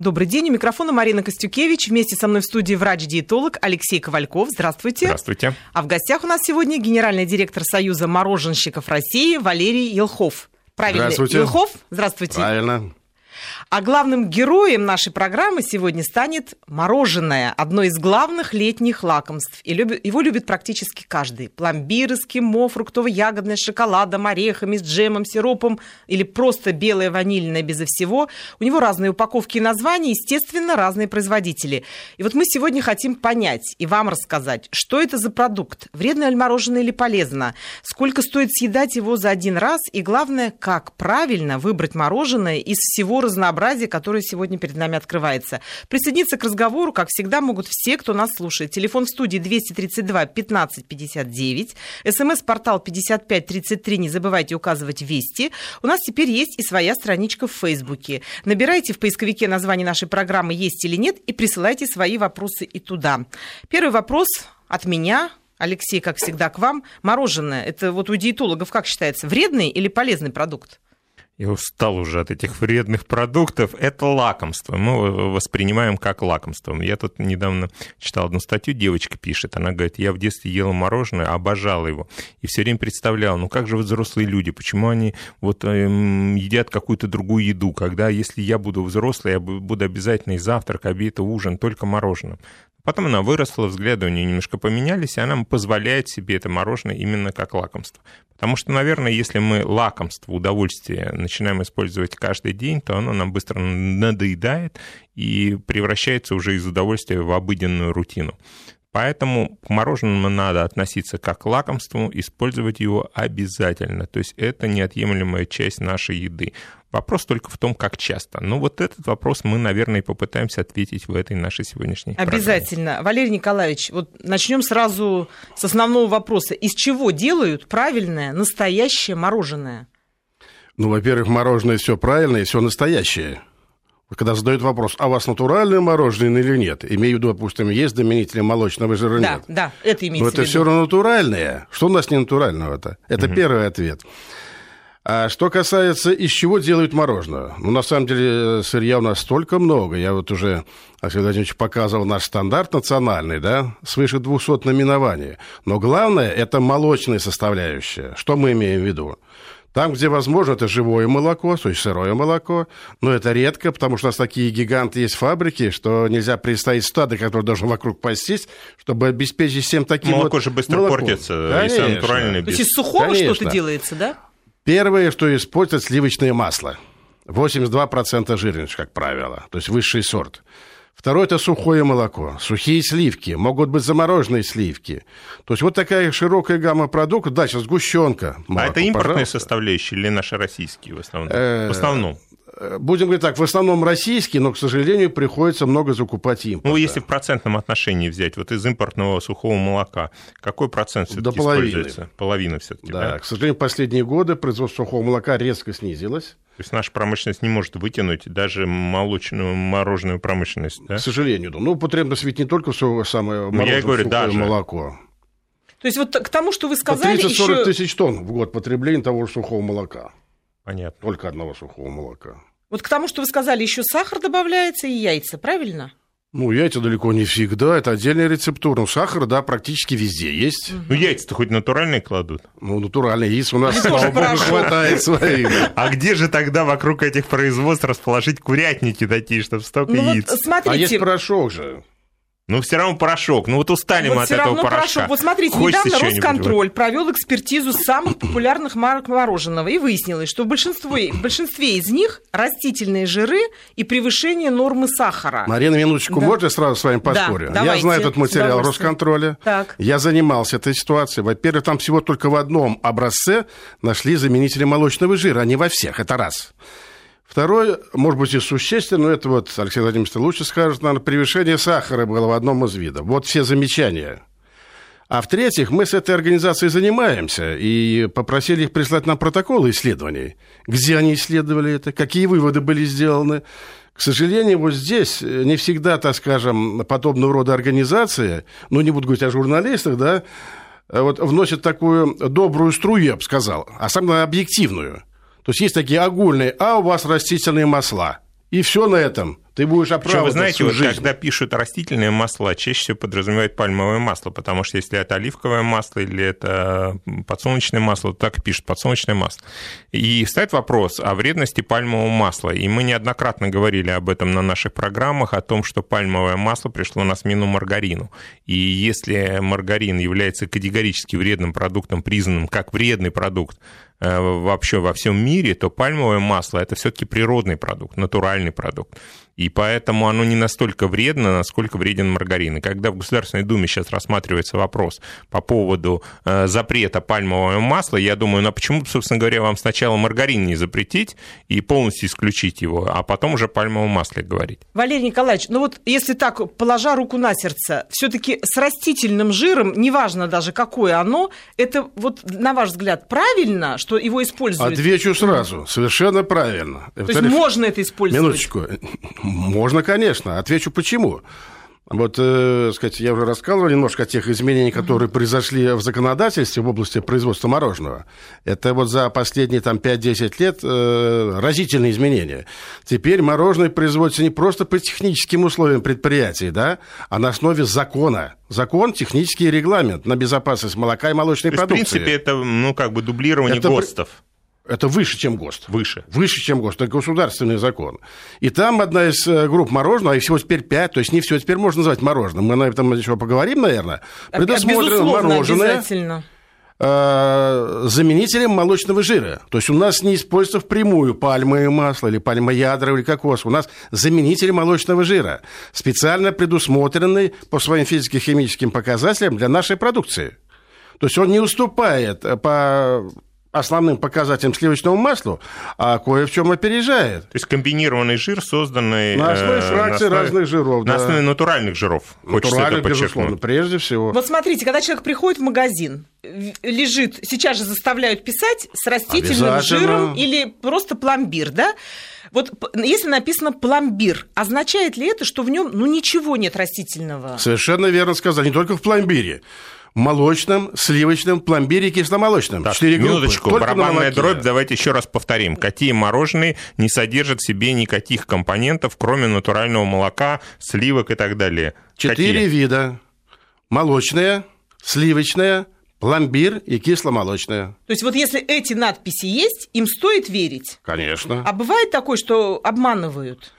Добрый день. У микрофона Марина Костюкевич. Вместе со мной в студии врач-диетолог Алексей Ковальков. Здравствуйте. Здравствуйте. А в гостях у нас сегодня генеральный директор Союза мороженщиков России Валерий Елхов. Правильно? Здравствуйте. Елхов? Здравствуйте. Правильно. А главным героем нашей программы сегодня станет мороженое, одно из главных летних лакомств. И любит, его любит практически каждый. Пломбир, эскимо, фруктово-ягодное, с шоколадом, орехами, с джемом, сиропом или просто белое ванильное безо всего. У него разные упаковки и названия, естественно, разные производители. И вот мы сегодня хотим понять и вам рассказать, что это за продукт, вредно ли мороженое или полезно, сколько стоит съедать его за один раз и, главное, как правильно выбрать мороженое из всего разнообразие, которое сегодня перед нами открывается. Присоединиться к разговору, как всегда, могут все, кто нас слушает. Телефон в студии 232 15 59, смс-портал 55 33, не забывайте указывать «Вести». У нас теперь есть и своя страничка в Фейсбуке. Набирайте в поисковике название нашей программы «Есть или нет» и присылайте свои вопросы и туда. Первый вопрос от меня, Алексей, как всегда, к вам. Мороженое, это вот у диетологов как считается, вредный или полезный продукт? Я устал уже от этих вредных продуктов. Это лакомство. Мы воспринимаем как лакомство. Я тут недавно читал одну статью, девочка пишет. Она говорит, я в детстве ела мороженое, обожала его. И все время представляла, ну как же взрослые люди, почему они вот эм, едят какую-то другую еду, когда если я буду взрослый, я буду обязательно и завтрак, обед, и ужин, только мороженое. Потом она выросла, взгляды у нее немножко поменялись, и она позволяет себе это мороженое именно как лакомство. Потому что, наверное, если мы лакомство, удовольствие начинаем использовать каждый день, то оно нам быстро надоедает и превращается уже из удовольствия в обыденную рутину. Поэтому к мороженому надо относиться как к лакомству, использовать его обязательно. То есть это неотъемлемая часть нашей еды. Вопрос только в том, как часто. Ну, вот этот вопрос мы, наверное, и попытаемся ответить в этой нашей сегодняшней Обязательно. Программе. Валерий Николаевич, вот начнем сразу с основного вопроса. Из чего делают правильное, настоящее мороженое? Ну, во-первых, мороженое все правильное, все настоящее. Когда задают вопрос, а у вас натуральное мороженое или нет, имею в виду, допустим, есть заменители молочного жира да, нет. Да, это имеется Но это все равно натуральное. Что у нас не натурального-то? Это угу. первый ответ. А что касается, из чего делают мороженое? Ну, на самом деле, сырья у нас столько много. Я вот уже, Алексей Владимирович, показывал наш стандарт национальный, да, свыше 200 наименований. Но главное – это молочная составляющая. Что мы имеем в виду? Там, где возможно, это живое молоко, то есть сырое молоко, но это редко, потому что у нас такие гиганты есть фабрики, что нельзя представить стадо, которое должно вокруг пастись, чтобы обеспечить всем таким Молоко вот же быстро молоком. портится, Конечно. если натуральное. То есть из сухого Конечно. что-то делается, да? Первое, что используют, сливочное масло. 82% жирность, как правило, то есть высший сорт. Второе – это сухое молоко, сухие сливки, могут быть замороженные сливки. То есть вот такая широкая гамма продуктов. Дальше сгущенка. а это импортные составляющие или наши российские в основном? Э, В основном. Будем говорить так, в основном российские, но, к сожалению, приходится много закупать импорта. Ну, если в процентном отношении взять, вот из импортного сухого молока, какой процент все-таки До половины. используется? Половина все-таки, Да, да? к сожалению, в последние годы производство сухого молока резко снизилось. То есть наша промышленность не может вытянуть даже молочную мороженую промышленность, да? К сожалению, да. Ну, потребность ведь не только в самое Ну, я и говорю, даже. молоко. То есть вот к тому, что вы сказали 30-40 еще... тысяч тонн в год потребления того же сухого молока. Понятно. Только одного сухого молока. Вот к тому, что вы сказали, еще сахар добавляется и яйца, правильно? Ну, яйца далеко не всегда, это отдельная рецептура. Ну, сахар, да, практически везде есть. Ну, яйца-то хоть натуральные кладут. Ну, натуральные яйца у нас, слава богу, хватает своих. А где же тогда вокруг этих производств расположить курятники такие, чтобы столько Ну яиц? А есть смотрите, порошок же. Ну, все равно порошок. Ну, вот устали мы вот от все этого порошка. порошок. Вот смотрите, Хочется недавно Росконтроль провел экспертизу самых популярных марок мороженого и выяснилось, что в большинстве, в большинстве из них растительные жиры и превышение нормы сахара. Марина, минуточку, Да. можно я сразу с вами поспорю? давайте, я знаю этот материал. Росконтроля. Так. Я занимался этой ситуацией. Во-первых, там всего только в одном образце нашли заменители молочного жира, а не во всех. Это раз. Второе, может быть, и существенно, но это вот Алексей Владимирович лучше скажет, наверное, превышение сахара было в одном из видов. Вот все замечания. А в-третьих, мы с этой организацией занимаемся и попросили их прислать нам протоколы исследований. Где они исследовали это, какие выводы были сделаны. К сожалению, вот здесь не всегда, так скажем, подобного рода организации, ну, не буду говорить о журналистах, да, вот вносят такую добрую струю, я бы сказал, а самое объективную. То есть есть такие огульные, а у вас растительные масла. И все на этом. Ты будешь оправдывать вы знаете, вот жизнь. когда пишут растительные масла, чаще всего подразумевают пальмовое масло, потому что если это оливковое масло или это подсолнечное масло, то так и пишут подсолнечное масло. И ставит вопрос о вредности пальмового масла. И мы неоднократно говорили об этом на наших программах, о том, что пальмовое масло пришло на смену маргарину. И если маргарин является категорически вредным продуктом, признанным как вредный продукт, вообще во всем мире, то пальмовое масло это все-таки природный продукт, натуральный продукт. И поэтому оно не настолько вредно, насколько вреден маргарин. И когда в Государственной Думе сейчас рассматривается вопрос по поводу э, запрета пальмового масла, я думаю, ну а почему, собственно говоря, вам сначала маргарин не запретить и полностью исключить его, а потом уже пальмовом масле говорить? Валерий Николаевич, ну вот если так, положа руку на сердце, все-таки с растительным жиром, неважно даже какое оно, это вот, на ваш взгляд, правильно, что его используют? Отвечу сразу. Совершенно правильно. То есть можно это использовать? Минуточку. Можно, конечно. Отвечу почему. Вот, э, сказать, я уже рассказывал немножко о тех изменениях, которые произошли в законодательстве в области производства мороженого. Это вот за последние там 5-10 лет э, разительные изменения. Теперь мороженое производится не просто по техническим условиям предприятий, да, а на основе закона. Закон, технический регламент на безопасность молока и молочной То продукции. в принципе, это, ну, как бы дублирование ГОСТов. Это выше, чем ГОСТ. Выше. Выше, чем ГОСТ. Это государственный закон. И там одна из э, групп мороженого, а их всего теперь пять, то есть не все теперь можно назвать мороженым. Мы на этом еще поговорим, наверное. Предусмотрено Безусловно, мороженое. Обязательно э, заменителем молочного жира. То есть у нас не используется впрямую пальмовое масло или пальмоядро или кокос. У нас заменитель молочного жира, специально предусмотренный по своим физико-химическим показателям для нашей продукции. То есть он не уступает по основным показателем сливочного масла, а кое в чем опережает. То есть комбинированный жир, созданный... На основе фракций на основе, разных жиров. На да. основе натуральных жиров. Натуральных, безусловно, прежде всего. Вот смотрите, когда человек приходит в магазин, лежит, сейчас же заставляют писать с растительным жиром или просто пломбир, да? Вот если написано пломбир, означает ли это, что в нем ну, ничего нет растительного? Совершенно верно сказал. Не только в пломбире молочном, сливочном, пломбире, кисломолочном. Так, Четыре минуточку, группы, барабанная дробь, давайте еще раз повторим. Какие мороженые не содержат в себе никаких компонентов, кроме натурального молока, сливок и так далее? Четыре Какие? вида. Молочное, сливочное, пломбир и кисломолочное. То есть вот если эти надписи есть, им стоит верить? Конечно. А бывает такое, что обманывают?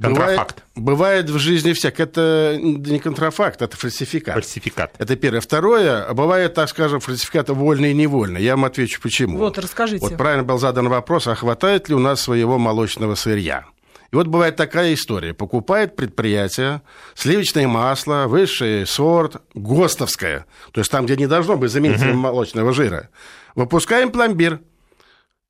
Контрафакт. Бывает, бывает в жизни всяк. Это не контрафакт, это фальсификат. Фальсификат. Это первое. Второе, бывает, так скажем, фальсификаты вольные и невольные. Я вам отвечу, почему. Вот, расскажите. Вот правильно был задан вопрос, а хватает ли у нас своего молочного сырья? И вот бывает такая история. Покупает предприятие сливочное масло, высший сорт, ГОСТовское, то есть там, где не должно быть заменителем угу. молочного жира. Выпускаем пломбир –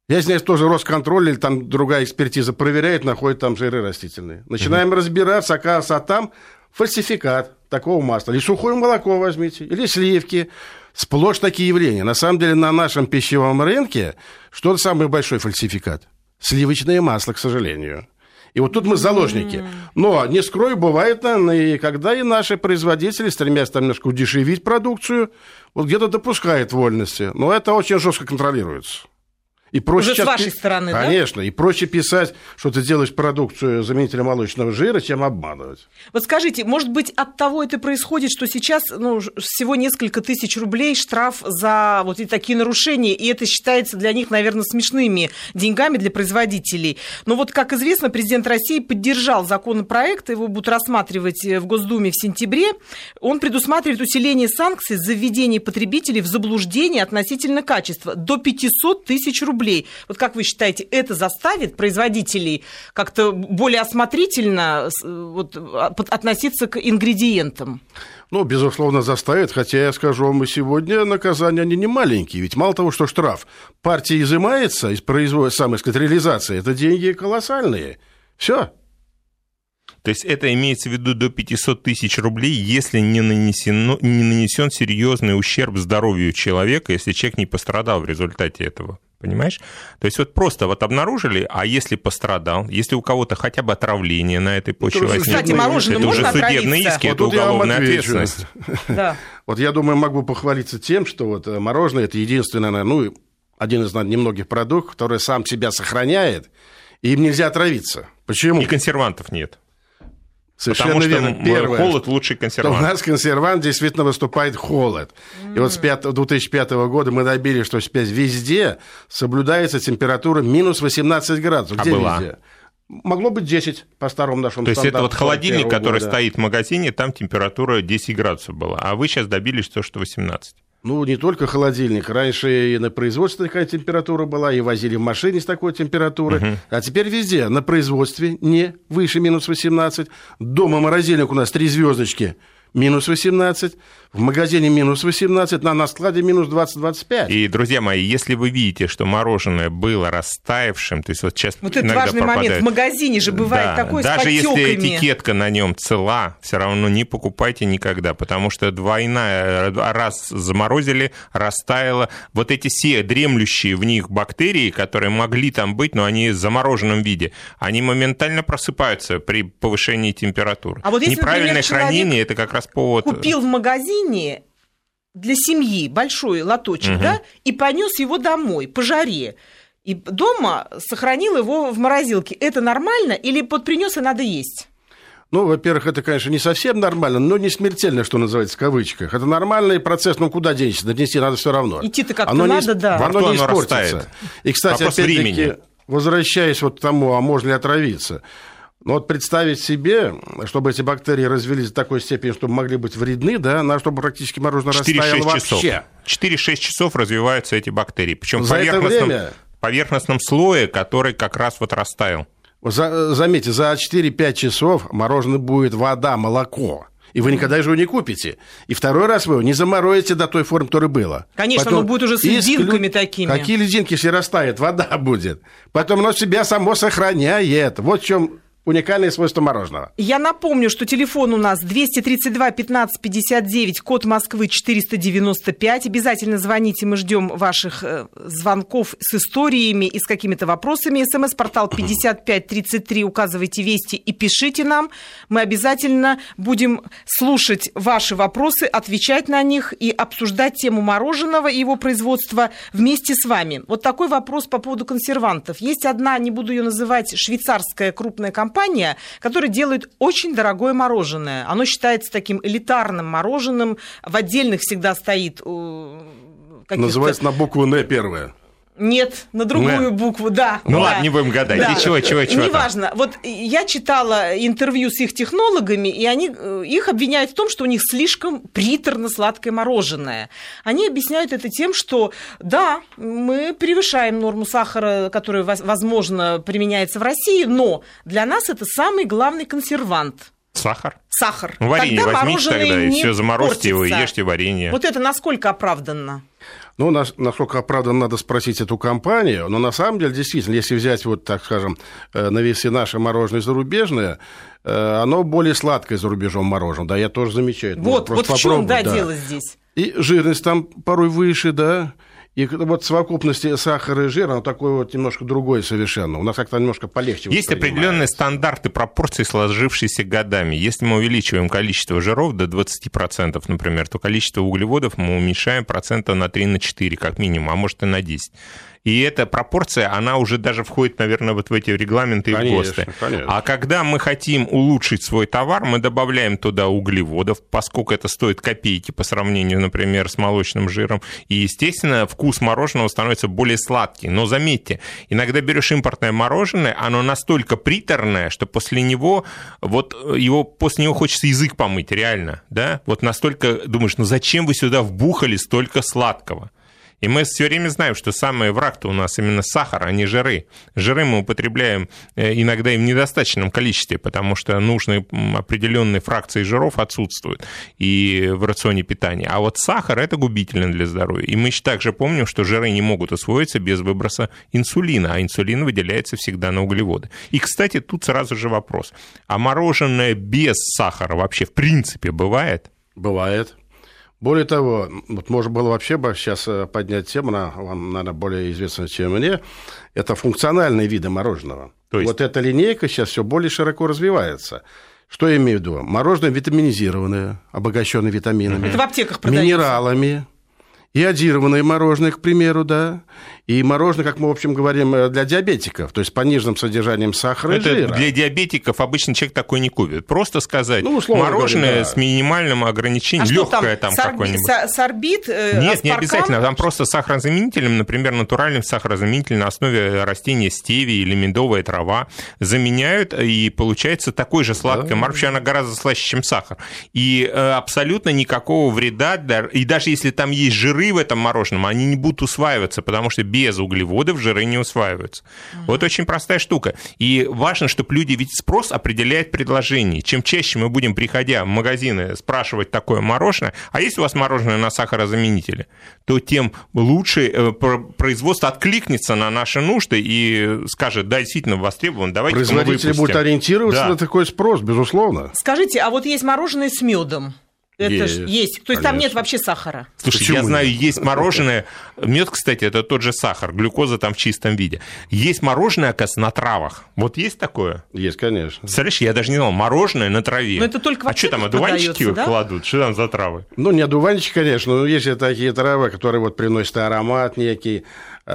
я извиняюсь, тоже Росконтроль или там другая экспертиза проверяет, находит там жиры растительные. Начинаем mm разбираться, оказывается, а там фальсификат такого масла. Или сухое молоко возьмите, или сливки. Сплошь такие явления. На самом деле на нашем пищевом рынке что самый большой фальсификат? Сливочное масло, к сожалению. И вот тут мы заложники. Но, не скрою, бывает, наверное, и когда и наши производители, стремясь там немножко удешевить продукцию, вот где-то допускают вольности. Но это очень жестко контролируется. И проще Уже с вашей стороны, Конечно, да? И проще писать, что ты делаешь продукцию заменителя молочного жира, чем обманывать. Вот скажите, может быть, от того это происходит, что сейчас ну, всего несколько тысяч рублей штраф за вот эти такие нарушения, и это считается для них, наверное, смешными деньгами для производителей. Но вот, как известно, президент России поддержал законопроект, его будут рассматривать в Госдуме в сентябре. Он предусматривает усиление санкций за введение потребителей в заблуждение относительно качества до 500 тысяч рублей рублей. Вот как вы считаете, это заставит производителей как-то более осмотрительно вот, относиться к ингредиентам? Ну, безусловно, заставит, хотя я скажу вам и сегодня, наказания они не маленькие. Ведь мало того, что штраф партии изымается из производства, самой сказать, реализации, это деньги колоссальные. Все, то есть это имеется в виду до 500 тысяч рублей, если не, нанесено, не нанесен серьезный ущерб здоровью человека, если человек не пострадал в результате этого. Понимаешь? То есть вот просто вот обнаружили, а если пострадал, если у кого-то хотя бы отравление на этой почве возникло, Кстати, мороженое это уже судебные иски, вот это уголовная ответственность. Да. Вот я думаю, могу похвалиться тем, что вот э, мороженое это единственное, ну, один из немногих продуктов, который сам себя сохраняет, и им нельзя отравиться. Почему? И консервантов нет. Совершенно Потому что верно. Первое, холод лучший что консервант. у нас консервант действительно выступает холод. И вот с 5 2005 года мы добились, что теперь везде соблюдается температура минус 18 градусов. А Где была? везде? Могло быть 10 по старому нашему То есть это вот холодильник, 41 который года. стоит в магазине, там температура 10 градусов была. А вы сейчас добились то, что 18. Ну, не только холодильник. Раньше и на производстве такая температура была, и возили в машине с такой температурой. А теперь везде на производстве не выше минус 18. Дома морозильник у нас три звездочки минус 18. В магазине минус 18, на, на складе минус 20-25. И, друзья мои, если вы видите, что мороженое было растаявшим, то есть вот сейчас Вот это иногда важный момент. пропадает- В магазине же бывает Да, такое Даже с если этикетка на нем цела, все равно не покупайте никогда, потому что двойная, э, раз заморозили, растаяло. Вот эти все дремлющие в них бактерии, которые могли там быть, но они в замороженном виде, они моментально просыпаются при повышении температуры. А вот если, Неправильное например, человек хранение это как раз повод. Купил в магазине для семьи большой лоточек, Мгм. да, и понес его домой по жаре. И дома сохранил его в морозилке. Это нормально или под принес и надо есть? Ну, во-первых, это, конечно, не совсем нормально, но не смертельно, что называется, в кавычках. Это нормальный процесс, ну куда денешься, донести надо все равно. Идти-то как-то Оно не надо, исп- да. Во Оно рту не оно испортится. растает. И, кстати, Вопрос опять-таки, времени. возвращаясь вот к тому, а можно ли отравиться, ну вот представить себе, чтобы эти бактерии развились до такой степени, чтобы могли быть вредны, да, надо, чтобы практически мороженое 4-6 растаяло вообще. 4-6 часов развиваются эти бактерии. Причем в За это поверхностном, время- поверхностном слое, который как раз вот растаял. За- заметьте, за 4-5 часов мороженое будет вода, молоко. И вы никогда же его не купите. И второй раз вы его не заморозите до той формы, которая была. Конечно, оно будет уже с льдинками такими. Какие льдинки, если растает? Вода будет. Потом оно себя само сохраняет. Вот в чем уникальное свойство мороженого. Я напомню, что телефон у нас 232 15 59, код Москвы 495. Обязательно звоните, мы ждем ваших э, звонков с историями и с какими-то вопросами. СМС-портал 5533, указывайте вести и пишите нам. Мы обязательно будем слушать ваши вопросы, отвечать на них и обсуждать тему мороженого и его производства вместе с вами. Вот такой вопрос по поводу консервантов. Есть одна, не буду ее называть, швейцарская крупная компания, которая делает очень дорогое мороженое. Оно считается таким элитарным мороженым, в отдельных всегда стоит э, Называется на букву «Н» первое. Нет, на другую Не. букву, да. Ну да. ладно, не будем гадать. Да. И чего, чего, чего там? Неважно. Вот я читала интервью с их технологами, и они э, их обвиняют в том, что у них слишком приторно-сладкое мороженое. Они объясняют это тем, что да, мы превышаем норму сахара, которая, воз- возможно, применяется в России, но для нас это самый главный консервант. Сахар? Сахар. Ну, варенье Тогда возьмите тогда, и все, заморозьте его, и портится. ешьте варенье. Вот это насколько оправданно? Ну, нас- насколько оправданно, надо спросить эту компанию. Но на самом деле, действительно, если взять, вот, так скажем, э, на весе наше мороженое зарубежное, э, оно более сладкое за рубежом мороженое. Да, я тоже замечаю. Вот, вот в чем, да, дело здесь. И жирность там порой выше, да. И вот совокупности сахара и жира, оно такое вот немножко другое совершенно. У нас как-то немножко полегче. Есть определенные стандарты пропорций, сложившиеся годами. Если мы увеличиваем количество жиров до 20%, например, то количество углеводов мы уменьшаем процента на 3-4, как минимум, а может и на 10. И эта пропорция, она уже даже входит, наверное, вот в эти регламенты и в Конечно, ГОСТы. конечно. А когда мы хотим улучшить свой товар, мы добавляем туда углеводов, поскольку это стоит копейки по сравнению, например, с молочным жиром. И, естественно, вкус мороженого становится более сладкий. Но заметьте, иногда берешь импортное мороженое, оно настолько приторное, что после него, вот его, после него хочется язык помыть, реально, да? Вот настолько думаешь, ну зачем вы сюда вбухали столько сладкого? И мы все время знаем, что самый враг-то у нас именно сахар, а не жиры. Жиры мы употребляем э, иногда и в недостаточном количестве, потому что нужные определенные фракции жиров отсутствуют и в рационе питания. А вот сахар – это губительно для здоровья. И мы также помним, что жиры не могут усвоиться без выброса инсулина, а инсулин выделяется всегда на углеводы. И, кстати, тут сразу же вопрос. А мороженое без сахара вообще в принципе бывает? Бывает. Более того, вот можно было вообще бы сейчас э, поднять тему, она вам, наверное, более известна, чем мне, это функциональные виды мороженого. То есть? Вот эта линейка сейчас все более широко развивается. Что я имею в виду? Мороженое витаминизированное, обогащенное витаминами, Это в аптеках продается. минералами, иодированное мороженое, к примеру, да, И мороженое, как мы, в общем, говорим, э, для диабетиков, то есть с пониженным содержанием сахара Это и жира. для диабетиков обычно человек такой не купит. Просто сказать, Ну, условно мороженое говоря, да. с минимальным ограничением, А легкое там, сорби- какое-нибудь. со- Сорбит, э, Нет, не аспаргам? обязательно. Там просто сахарозаменителем, например, натуральным сахарозаменителем на основе растения стевии или медовая трава заменяют, и получается такой же сладкое мороженое. Вообще она гораздо слаще, чем сахар. И э, абсолютно никакого вреда. для- И даже если там есть жиры в этом мороженом, они не будут усваиваться, потому что без углеводов жиры не усваиваются. Вот очень простая штука. И важно, чтобы люди, ведь спрос определяет предложение. Чем чаще мы будем, приходя в магазины, спрашивать такое мороженое, а есть у вас мороженое на сахарозаменителе, то тем лучше э, про- производство откликнется на наши нужды и скажет, да, действительно востребован, давайте Производители будут выпустим». ориентироваться Да. на такой спрос, безусловно. Скажите, а вот есть мороженое с медом? Это ж Есть, есть. То есть там нет конечно. вообще сахара. Слушай, Почему я знаю, нет? есть мороженое. Мед, кстати, это тот же сахар, глюкоза там в чистом виде. Есть мороженое, оказывается, на травах. Вот есть такое? Есть, конечно. Представляешь, я даже не знал, мороженое на траве. Но это только в А что там, одуванчики да? кладут? Что там за травы? Ну, не одуванчик, конечно, но есть такие травы, которые вот приносят аромат некий,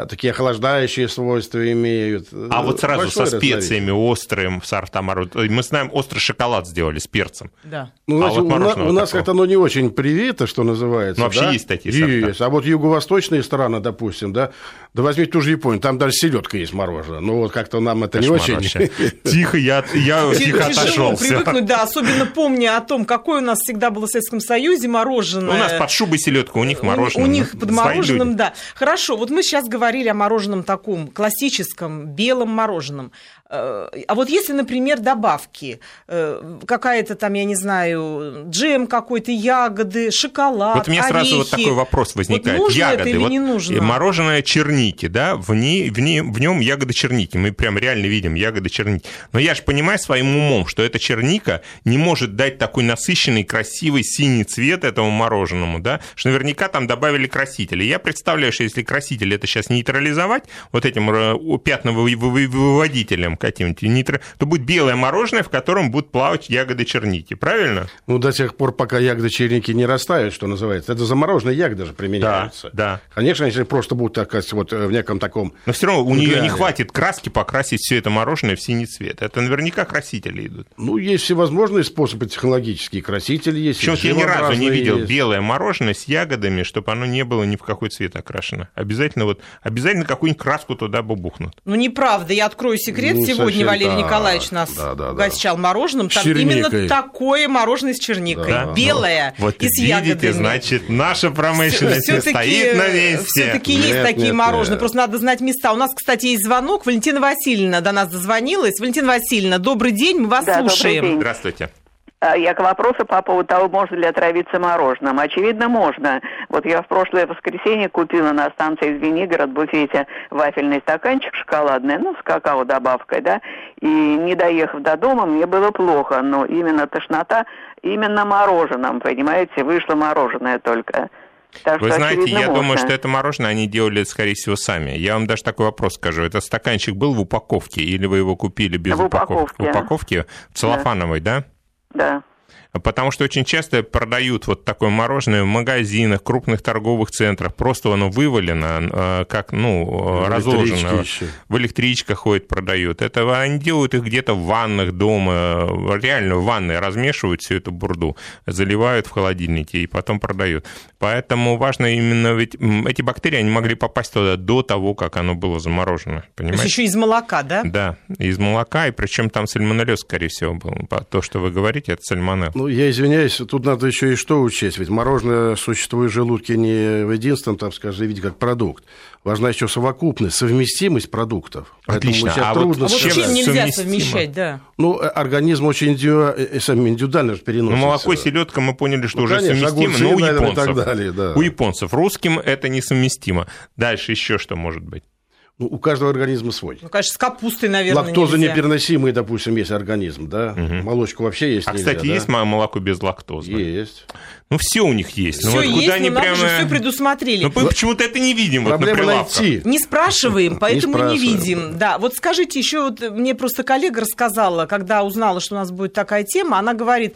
такие охлаждающие свойства имеют. А вот сразу Большое со специями острым, сорт там, мы знаем, острый шоколад сделали с перцем. Да. Ну, А знаете, вот у, на- у нас как-то оно не очень привито, что называется. Ну, вообще да? есть такие сорта. Есть. А вот юго-восточные страны, допустим, да, да возьмите ту же Японию, там даже селедка есть мороженое. Ну, вот как-то нам это Кошмар не очень. вообще. Тихо, я, я Ти- тихо отошел. привыкнуть, да, особенно помня о том, какое у нас всегда было в Советском Союзе мороженое. У нас под шубой селедка, у них У- мороженое. У, них Ну, под мороженым, да. Хорошо, вот мы сейчас говорили о мороженом таком классическом, белом мороженом. Э, А вот если, например, добавки, э, какая-то там, я не знаю, джем какой-то, ягоды, шоколад, Вот у меня сразу вот орехи. такой вопрос возникает. Вот нужно ягоды. это или вот не нужно? Мороженое черники, да, в, ней, в, ней, в нем ягоды черники. Мы прям реально видим ягоды черники. Но я же понимаю своим умом, что эта черника не может дать такой насыщенный, красивый синий цвет этому мороженому, да, что наверняка там добавили красители. Я представляю, что если краситель это сейчас нейтрализовать вот этим э, пятновыводителем каким-нибудь, нейтра- то будет белое мороженое, в котором будут плавать ягоды черники. Правильно? Ну, до тех пор, пока ягоды черники не растают, что называется. Это замороженные ягоды же Да, применяются. да. Конечно, если просто будут, так сказать, вот э, в неком таком... Но все равно у нее Да. не хватит краски покрасить все это мороженое в синий цвет. Это наверняка красители идут. Ну, есть всевозможные способы технологические. Красители есть. Причем я ни разу не видел есть. белое мороженое с ягодами, чтобы оно не было ни в какой цвет окрашено. Обязательно вот обязательно какую-нибудь краску туда бы бухнут. Ну, неправда. Я открою секрет. Ну, Сегодня Валерий. Николаевич нас Да, да, да. угощал мороженым. Там именно такое мороженое с черникой. Да. Белое Вот и с видите, ягодами. значит, наша промышленность не стоит на месте. Все-таки Нет, есть такие нет, мороженые. нет. Просто надо знать места. У нас, кстати, есть звонок. Валентина Васильевна до нас дозвонилась. Валентина Васильевна, добрый день, мы вас Да, слушаем. день. Здравствуйте. А, Я к вопросу по поводу того, можно ли отравиться мороженым. Очевидно, можно. Вот я в прошлое воскресенье купила на станции Звенигород в буфете вафельный стаканчик шоколадный, ну, с какао-добавкой, да, и не доехав до дома, мне было плохо, но именно тошнота, именно мороженым, понимаете, вышло мороженое только. Так Вы что, знаете, очевидно, я можно. думаю, что это мороженое они делали, скорее всего, сами. Я вам даже такой вопрос скажу. Этот стаканчик был в упаковке или вы его купили без В упаковки? В упаковке, в целлофановой, да? Да да. Потому что очень часто продают вот такое мороженое в магазинах, крупных торговых центрах. Просто оно вывалено, э, как, ну, В разложено. электричке. В электричках ходят, продают. Это они делают их где-то в ваннах дома. Реально в ванной размешивают всю эту бурду, заливают в холодильнике и потом продают. Поэтому важно именно, ведь эти бактерии, они могли попасть туда до того, как оно было заморожено. То есть Понимаете? еще из молока, да? Да, из молока, и причем там сальмонеллез, скорее всего, был. То, что вы говорите, это сальмонелл. Ну, я извиняюсь, тут надо еще и что учесть. Ведь мороженое существует в желудке не в единственном, так скажем, виде как продукт. Важна еще совокупность, совместимость продуктов. Поэтому Отлично. сейчас А вот трудно А вот Чем чем нельзя совместимо? совмещать, да? Ну, э, организм очень индивидуально, э, сам индивидуально же Ну, переносится. молоко и селедка мы поняли, что Ну, уже конечно, совместимо, огурцы, но у наверное, и японцев. так далее, да. У японцев. Русским это несовместимо. Дальше еще что может быть? Ну, у каждого организма свой. Ну, конечно, с капустой, наверное, Лактоза нельзя. непереносимый, допустим, есть организм, да? Молочку вообще есть А, нельзя, кстати, да? есть мо- молоко без лактозы? Есть. Ну, все у них есть. Ну, Все вот есть, куда но нам прямо... же все предусмотрели. Ну, мы почему-то это не видим вот на Проблема прилавках. найти. Не спрашиваем, поэтому не, спрашиваем. видим. Да, вот скажите еще, вот мне просто коллега рассказала, когда узнала, что у нас будет такая тема, она говорит,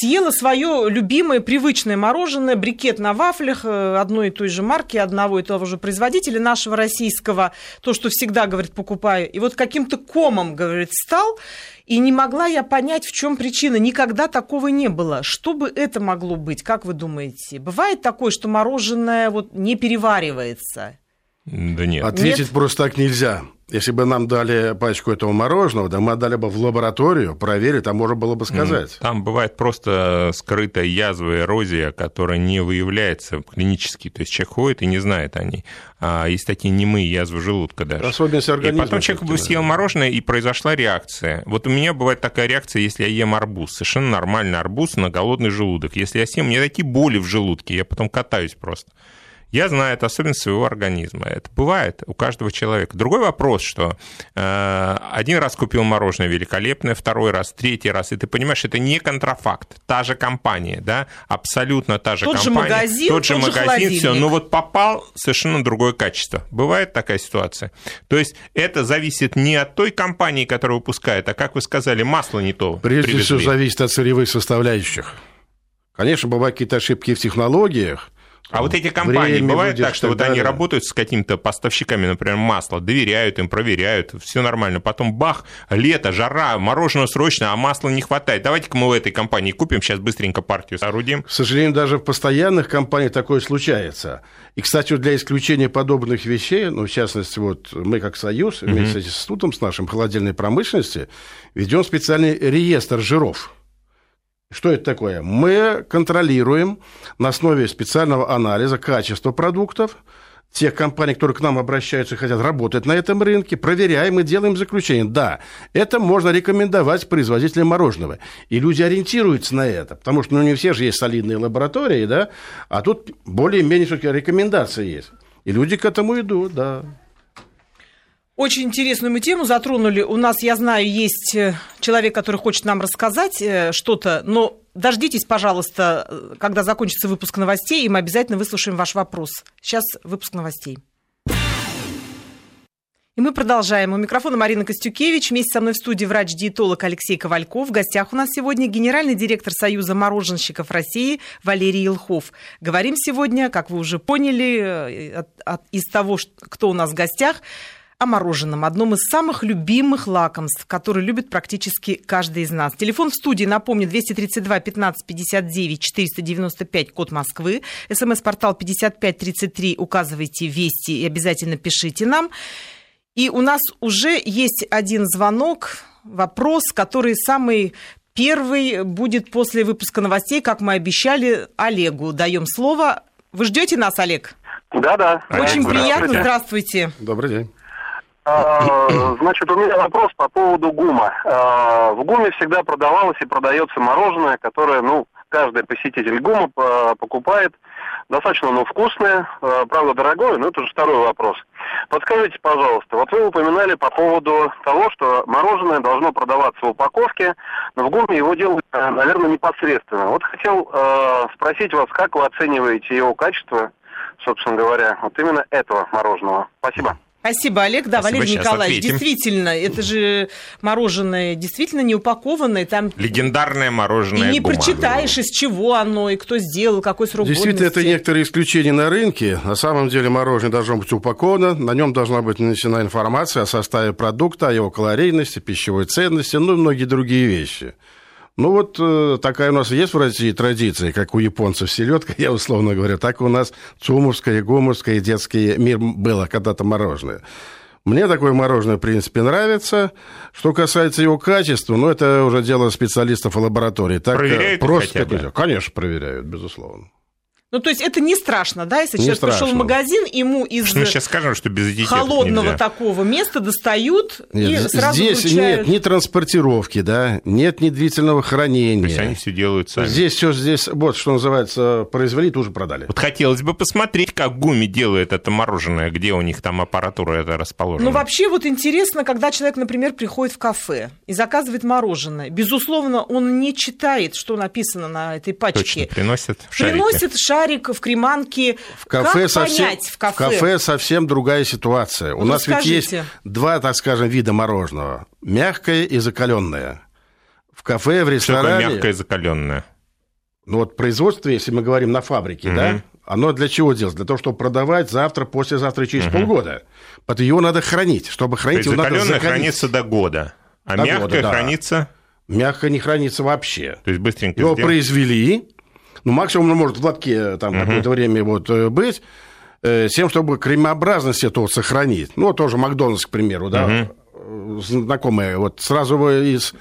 съела свое любимое привычное мороженое, брикет на вафлях э, одной и той же марки, одного и того же производителя нашего российского, то, что всегда, говорит, покупаю. И вот каким-то комом, говорит, стал, и не могла я понять, в чем причина. Никогда такого не было. Что бы это могло быть, как вы думаете? Бывает такое, что мороженое вот не переваривается? Да нет. Ответить Нет? просто так нельзя. Если бы нам дали пачку этого мороженого, да мы отдали бы в лабораторию, проверить, а можно было бы сказать. Там бывает просто скрытая язва, эрозия, которая не выявляется клинически. То есть человек ходит и не знает о ней. А есть такие немые язвы желудка даже. Особенность И организма. потом человек бы съел мороженое, и произошла реакция. Вот у меня бывает такая реакция, если я ем арбуз. Совершенно нормальный арбуз на голодный желудок. Если я съем, у меня такие боли в желудке, я потом катаюсь просто. Я знаю, это особенность своего организма. Это бывает у каждого человека. Другой вопрос, что э, один раз купил мороженое великолепное, второй раз, третий раз, и ты понимаешь, это не контрафакт. Та же компания, да, абсолютно та же Тот же компания. магазин, тот же тот же магазин, все. Но вот попал совершенно другое качество. Бывает такая ситуация. То есть это зависит не от той компании, которая выпускает, а, как вы сказали, масло не то Прежде привезли. всего, зависит от сырьевых составляющих. Конечно, бывают какие-то ошибки в технологиях. А вот эти компании, бывает так, что вот они работают с какими-то поставщиками, например, масла, доверяют им, проверяют, все нормально. Потом бах, лето, жара, мороженое срочно, а масла не хватает. Давайте-ка мы у этой компании купим, сейчас быстренько партию соорудим. К сожалению, даже в постоянных компаниях такое случается. И, кстати, вот для исключения подобных вещей, ну, в частности, вот мы как Союз, вместе с институтом, с нашим холодильной промышленности, ведем специальный реестр жиров. Что это такое? Мы контролируем на основе специального анализа качество продуктов, тех компаний, которые к нам обращаются и хотят работать на этом рынке, проверяем и делаем заключение. Да, это можно рекомендовать производителям мороженого. И люди ориентируются на это, потому что ну, не все же есть солидные лаборатории, да, а тут более-менее все-таки рекомендации есть. И люди к этому идут, да. Очень интересную мы тему затронули. У нас, я знаю, есть э, человек, который хочет нам рассказать э, что-то, но дождитесь, пожалуйста, э, когда закончится выпуск новостей, и мы обязательно выслушаем ваш вопрос. Сейчас выпуск новостей. И мы продолжаем. У микрофона Марина Костюкевич. Вместе со мной в студии врач-диетолог Алексей Ковальков. В гостях у нас сегодня генеральный директор Союза мороженщиков России Валерий Елхов. Говорим сегодня, как вы уже поняли, от- от- из того, кто у нас в гостях, о мороженом, одном из самых любимых лакомств, которые любит практически каждый из нас. Телефон в студии, напомню, 232 15 59 495, код Москвы. СМС-портал 5533, указывайте вести и обязательно пишите нам. И у нас уже есть один звонок, вопрос, который самый первый будет после выпуска новостей, как мы обещали, Олегу. Даем слово. Вы ждете нас, Олег? Да-да. Очень здравствуйте. приятно, здравствуйте. Добрый день. А, Значит, у меня вопрос по поводу ГУМа. А, В ГУМе всегда продавалось и продается мороженое, которое, ну, каждый посетитель ГУМа а, покупает. Достаточно, ну, вкусное, правда, дорогое, но это уже второй вопрос. Подскажите, пожалуйста, вот вы упоминали по поводу того, что мороженое должно продаваться в упаковке, но в ГУМе его делают, наверное, непосредственно. Вот хотел спросить вас, как вы оцениваете его качество, собственно говоря, вот именно этого мороженого. Спасибо. Спасибо, Олег. Да, Спасибо, Валерий Николаевич, ответим. действительно, это же мороженое действительно не упакованное, там Легендарное и мороженое не Гума. прочитаешь, из чего оно, и кто сделал, какой срок Действительно, это годности. некоторые исключения на рынке. На самом деле мороженое должно быть упаковано, на нем должна быть нанесена информация о составе продукта, о его калорийности, пищевой ценности, ну и многие другие вещи. Ну вот э, такая у нас есть в России традиция, как у японцев селедка, я условно говорю, так и у нас цумовское, гумовское, детский мир было когда-то мороженое. Мне такое мороженое, в принципе, нравится. Что касается его качества, ну, это уже дело специалистов лаборатории. Так, э, Проверяют просто хотя бы? Конечно, проверяют, безусловно. Ну, то есть это не страшно, да, если Не человек пришел в страшно. магазин, ему из Что мы сейчас скажем, что без холодного нельзя. такого места достают и Нет, сразу здесь вручают. нет ни транспортировки, да, нет ни длительного То есть хранения. они все делают сами. Здесь все здесь, вот что называется, произвели, тут же продали. Вот хотелось бы посмотреть, как Гуми делает это мороженое, где у них там аппаратура это расположена. Ну, вообще, вот интересно, когда человек, например, приходит в кафе и заказывает мороженое. Безусловно, он не читает, что написано на этой Точно, пачке. приносят шарики. Приносит шарик в креманке. В кафе, как совсем, понять в кафе? совсем другая ситуация. У Ну, нас ведь есть два, так скажем, вида мороженого. Мягкое и закаленное. В кафе, в Что такое ресторане... мягкое закаленное? Ну вот производство, если мы говорим на фабрике, да, оно для чего делается? Для того, чтобы продавать завтра, послезавтра и через полгода. Потому его надо хранить. Чтобы То хранить, есть его надо закалить. хранится до года, а До мягкое года, да. хранится, Мягко не хранится вообще. то есть быстренько Его сделать. произвели, ну, максимум он может в лотке там какое-то время вот э, быть, э, с тем, чтобы кремообразность эту вот сохранить. Ну, тоже Макдональдс, к примеру, да, э, знакомые, вот сразу вы из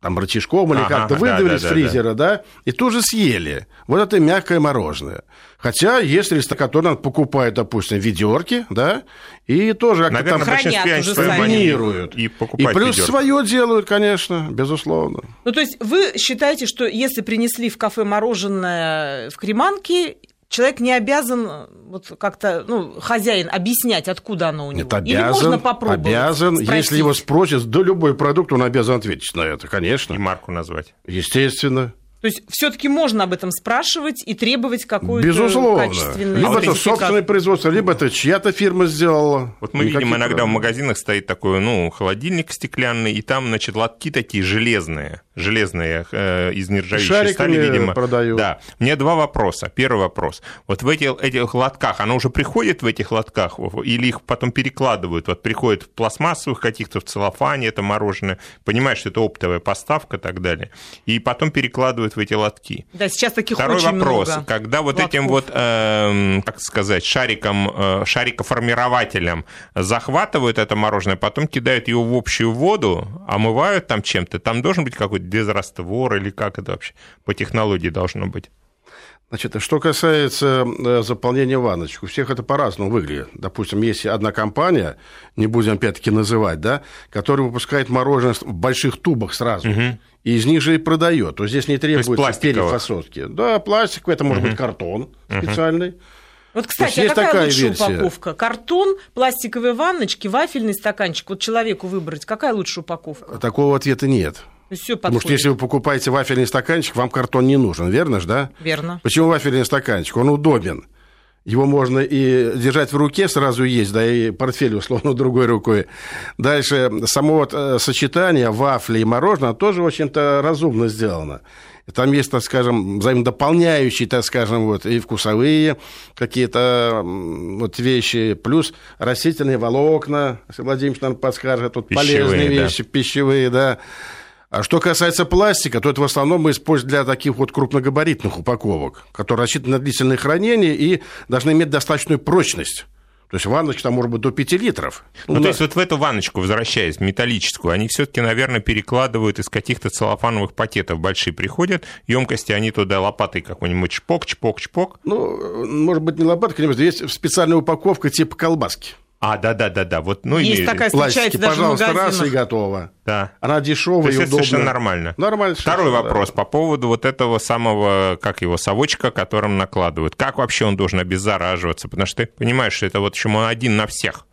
там рычажком или Ага, как-то да, выдавили да, из да, фризера, да. и тут же съели. Вот это мягкое мороженое. Хотя есть ресторан, который покупает, допустим, ведерки, да, и тоже как-то Наверное, там Хранят комбинируют. И И покупают плюс ведерко. свое делают, конечно, безусловно. Ну, то есть вы считаете, что если принесли в кафе мороженое в креманке, человек не обязан э, вот как-то, ну, хозяин объяснять, откуда оно у него? Нет, Или обязан, можно попробовать? обязан, спросить? если его спросят, да любой продукт, он обязан ответить на это, И конечно, марку назвать. естественно, То есть все-таки можно об этом спрашивать и требовать какой-то безусловно. качественный Либо это собственное производство, либо это чья-то фирма сделала. Вот мы Никаких видим иногда в магазинах стоит такой, ну, холодильник стеклянный, и там, значит, лотки такие железные, железные, э, из нержавеющей Шариками стали, видимо. продают. Да. Меня два вопроса. Первый вопрос. Вот в этих, этих лотках, оно уже приходит в этих лотках, или их потом перекладывают? Вот приходит в пластмассовых каких-то, в целлофане это мороженое, понимаешь, что это оптовая поставка и так далее, и потом перекладывают в эти лотки. Да, сейчас таких Второй очень вопрос. много. Когда вот этим лотков. вот, эм, как сказать, шариком, э, шарикоформирователем захватывают это мороженое, потом кидают его в общую воду, омывают там чем-то, там должен быть какой-то дезраствор или как это вообще по технологии должно быть? Значит, что касается э, заполнения ванночек, у всех это по-разному выглядит. Допустим, есть одна компания, не будем опять-таки называть, да, которая выпускает мороженое в больших тубах сразу, и из них же и продает. То здесь не требуется перефасовки. Да, пластиковый, это может быть картон специальный. Вот, кстати, есть а какая такая лучше версия. упаковка? Картон, пластиковые ванночки, вафельный стаканчик. Вот человеку выбрать, какая лучше упаковка? Такого ответа нет. Есть все Потому что если вы покупаете вафельный стаканчик, вам картон не нужен, верно же, да? Верно. Почему вафельный стаканчик? Он удобен. Его можно и держать в руке, сразу есть, да, и портфель, условно, другой рукой. Дальше, само вот э, сочетание вафли и мороженого тоже, в общем-то, разумно сделано. Там есть, так скажем, взаимодополняющие, так скажем, вот, и вкусовые какие-то вот вещи, плюс растительные волокна, если Владимир, наверное, подскажет, тут Пищевые, полезные да. вещи, пищевые, да. А что касается пластика, то это в основном мы используем для таких вот крупногабаритных упаковок, которые рассчитаны на длительное хранение и должны иметь достаточную прочность. То есть ванночка там может быть до 5 литров. Ну, Ну, то да. есть вот в эту ванночку, возвращаясь, металлическую, они все-таки, наверное, перекладывают из каких-то целлофановых пакетов большие приходят, емкости, они туда лопатой какой-нибудь чпок, чпок, чпок. Ну, может быть, не лопатка, не есть специальная упаковка типа колбаски. А, да-да-да-да, вот, ну, Есть имею в такая встречается даже в пожалуйста, раз и готово. Да. Она дешевая и это удобная. совершенно нормально. Нормально. Второй совершенно, да. вопрос по поводу вот этого самого, как его, совочка, которым накладывают. Как вообще он должен обеззараживаться? Потому что ты понимаешь, что это вот почему он один на всех.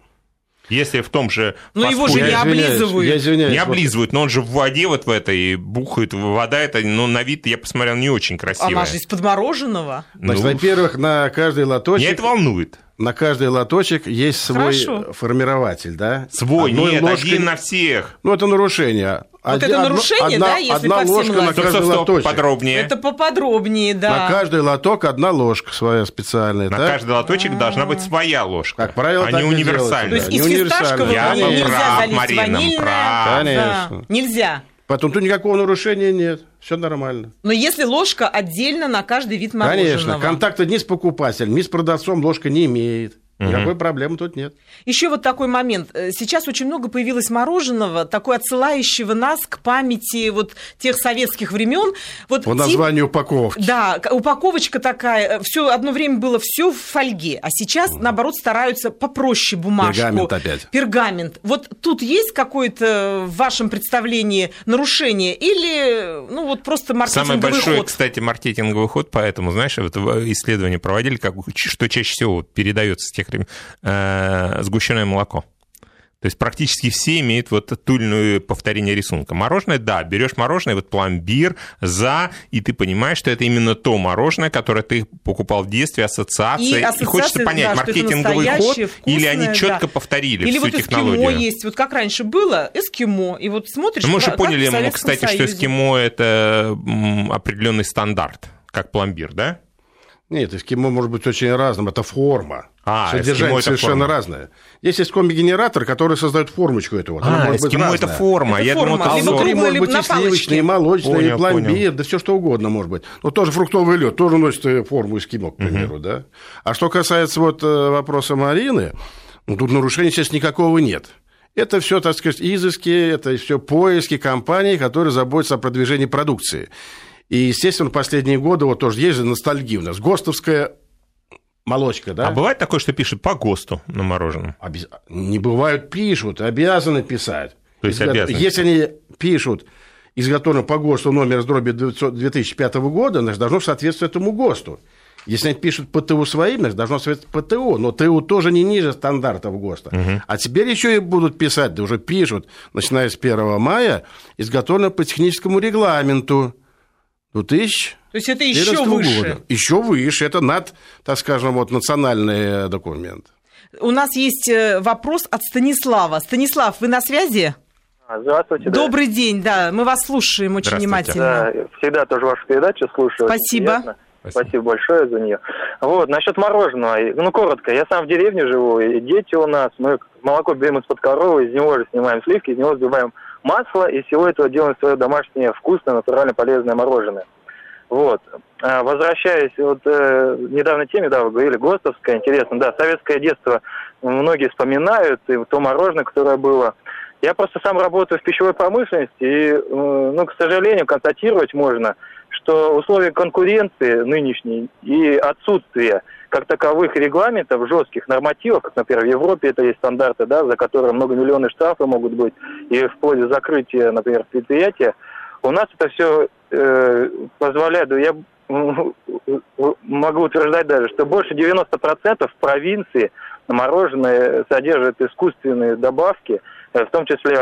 Если в том же Но его фастфуде- же не Я облизывают. Я извиняюсь. не облизывают, но он же в воде вот в этой бухает, вода это, ну, на вид, я посмотрел, не очень красивая. Она же из подмороженного. Значит, Ну, во-первых, на каждый лоточек... Меня это волнует. На каждый лоточек есть свой Хорошо. формирователь, да? Свой, Одной нет, ложкой- один на всех. Ну, это нарушение. Вот Один- это нарушение, одна, да, если одна по всем ложка на лоточкам? Стоп, каждый стоп, стоп, лоточек. подробнее. Это поподробнее, да. На каждый лоток одна ложка своя специальная. На так? каждый лоточек должна быть своя ложка. Как правило, а так универсальная. То есть Да, из фисташкового нельзя прав, залить Марина, ванильное. прав. Конечно. Да, Нельзя. Потом тут никакого нарушения нет. Все нормально. Но если ложка отдельно на каждый вид мороженого. Конечно. Контакта ни с покупателем, ни с продавцом ложка не имеет. Никакой проблемы тут нет. Еще вот такой момент. Э, Сейчас очень много появилось мороженого, такой отсылающего нас к памяти вот тех советских времен. Вот По тип- названию упаковки. Да, упаковочка такая. Все одно время было все в фольге, а сейчас наоборот стараются попроще бумажку. Пергамент опять. Пергамент. Вот тут есть какое-то в вашем представлении нарушение или ну вот просто маркетинговый Самый большой, ход? кстати, маркетинговый ход, поэтому, знаешь, вот в- исследования проводили, как, что чаще всего передается с тех времен, э, сгущенное молоко. То есть практически все имеют вот ту или иную повторение рисунка. Мороженое, да, берешь мороженое, вот пломбир, за, и ты понимаешь, что это именно то мороженое, которое ты покупал в детстве, ассоциация. И, и хочется понять, да, маркетинговый ход, вкусное, или они четко да. повторили или всю вот технологию. Эскимо есть, вот как раньше было, эскимо, и вот смотришь... Мы же поняли, кстати, Союзе. что эскимо – это определенный стандарт, как пломбир, да? Нет, эскимо может быть очень разным, это форма. А, Содержание совершенно форма. разное. Есть эскоми-генератор, который создает формочку этого. А, может эскимо быть это форма. Это Я форма. думал, это внутри может быть и сливочный, и молочный, понял, и пломбир, понял. да все что угодно может быть. Но тоже фруктовый лед тоже носит э, форму эскимо, к примеру, угу. да. А что касается вот э, вопроса Марины, ну, тут нарушений сейчас никакого нет. Это все, так сказать, изыски, это все поиски компаний, которые заботятся о продвижении продукции. И, естественно, в последние годы вот тоже есть же ностальгия у нас. ГОСТовская молочка, да? А бывает такое, что пишут по ГОСТу на мороженом? Обяз... Не бывают, пишут, обязаны писать. То есть обязаны? Если они пишут изготовлено по ГОСТу номер с дроби 2005 года, значит, должно соответствовать этому ГОСТу. Если они пишут ПТУ своим, значит, должно соответствовать ПТУ, но ТУ тоже не ниже стандартов ГОСТа. Угу. А теперь еще и будут писать, да уже пишут, начиная с 1 мая, изготовлено по техническому регламенту. 2000 то есть это еще выше. Года. Еще выше. Это над, так скажем, вот национальный документ. У нас есть э, вопрос от Станислава. Станислав, вы на связи? А, здравствуйте. Добрый да. день, да, мы вас слушаем очень внимательно. Да, всегда тоже вашу передачу слушаю. Спасибо. Спасибо. Спасибо большое за нее. Вот, насчет мороженого. Ну, коротко, я сам в деревне живу, и дети у нас, мы молоко берем из-под коровы, из него же снимаем сливки, из него взбиваем масло, и всего этого делаем свое домашнее вкусное, натурально полезное мороженое. Вот. А, возвращаясь, вот э, недавно теме, да, вы говорили, ГОСТовская, интересно, да, советское детство многие вспоминают, и то мороженое, которое было. Я просто сам работаю в пищевой промышленности, и, э, ну, к сожалению, констатировать можно, что условия конкуренции нынешней и отсутствие как таковых регламентов, жестких нормативов, как, например, в Европе это есть стандарты, да, за которые многомиллионные штрафы могут быть, и вплоть до закрытия, например, предприятия, у нас это все э, позволяет, я могу утверждать даже, что больше 90% в провинции мороженое содержит искусственные добавки, в том числе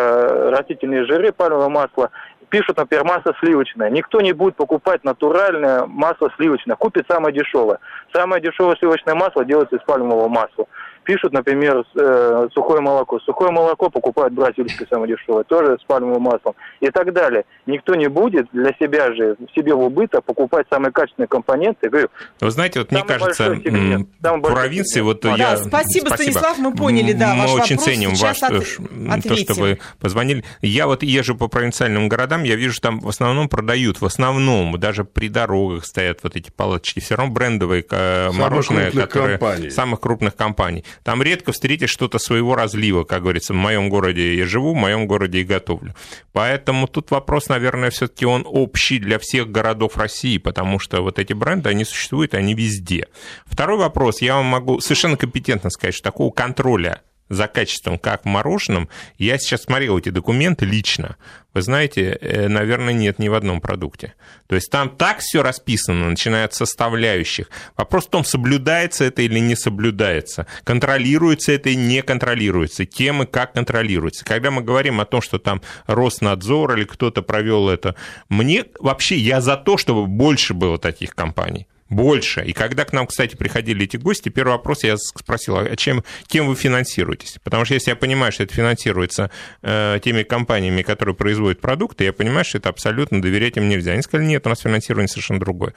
растительные жиры, пальмовое масло, пишут, например, масло сливочное. Никто не будет покупать натуральное масло сливочное, купит самое дешевое. Самое дешевое сливочное масло делается из пальмового масла пишут, например, э, сухое молоко. Сухое молоко покупают бразильское самое дешевое, тоже с пальмовым маслом и так далее. Никто не будет для себя же, себе в убыток покупать самые качественные компоненты. Говорю, Вы знаете, вот мне кажется, в провинции, вот да, я... Спасибо, спасибо, Станислав, мы поняли, да, Мы ваш очень вопрос. ценим ваш, от... то, что вы позвонили. Я вот езжу по провинциальным городам, я вижу, там в основном продают, в основном, даже при дорогах стоят вот эти палочки, все равно брендовые э, мороженое, которые... Компаний. Самых крупных компаний. Там редко встретишь что-то своего разлива, как говорится, в моем городе я живу, в моем городе и готовлю. Поэтому тут вопрос, наверное, все-таки он общий для всех городов России, потому что вот эти бренды, они существуют, они везде. Второй вопрос, я вам могу совершенно компетентно сказать, что такого контроля за качеством, как в мороженом, я сейчас смотрел эти документы лично. Вы знаете, э, наверное, нет ни в одном продукте. То есть там так все расписано, начиная от составляющих. Вопрос в том, соблюдается это или не соблюдается, контролируется это или не контролируется, кем и как контролируется. Когда мы говорим о том, что там Роснадзор или кто-то провел это, мне вообще, я за то, чтобы больше было таких компаний больше. И когда к нам, кстати, приходили эти гости, первый вопрос я спросил, а чем, кем вы финансируетесь? Потому что если я понимаю, что это финансируется э, теми компаниями, которые производят продукты, я понимаю, что это абсолютно доверять им нельзя. Они сказали, нет, у нас финансирование совершенно другое.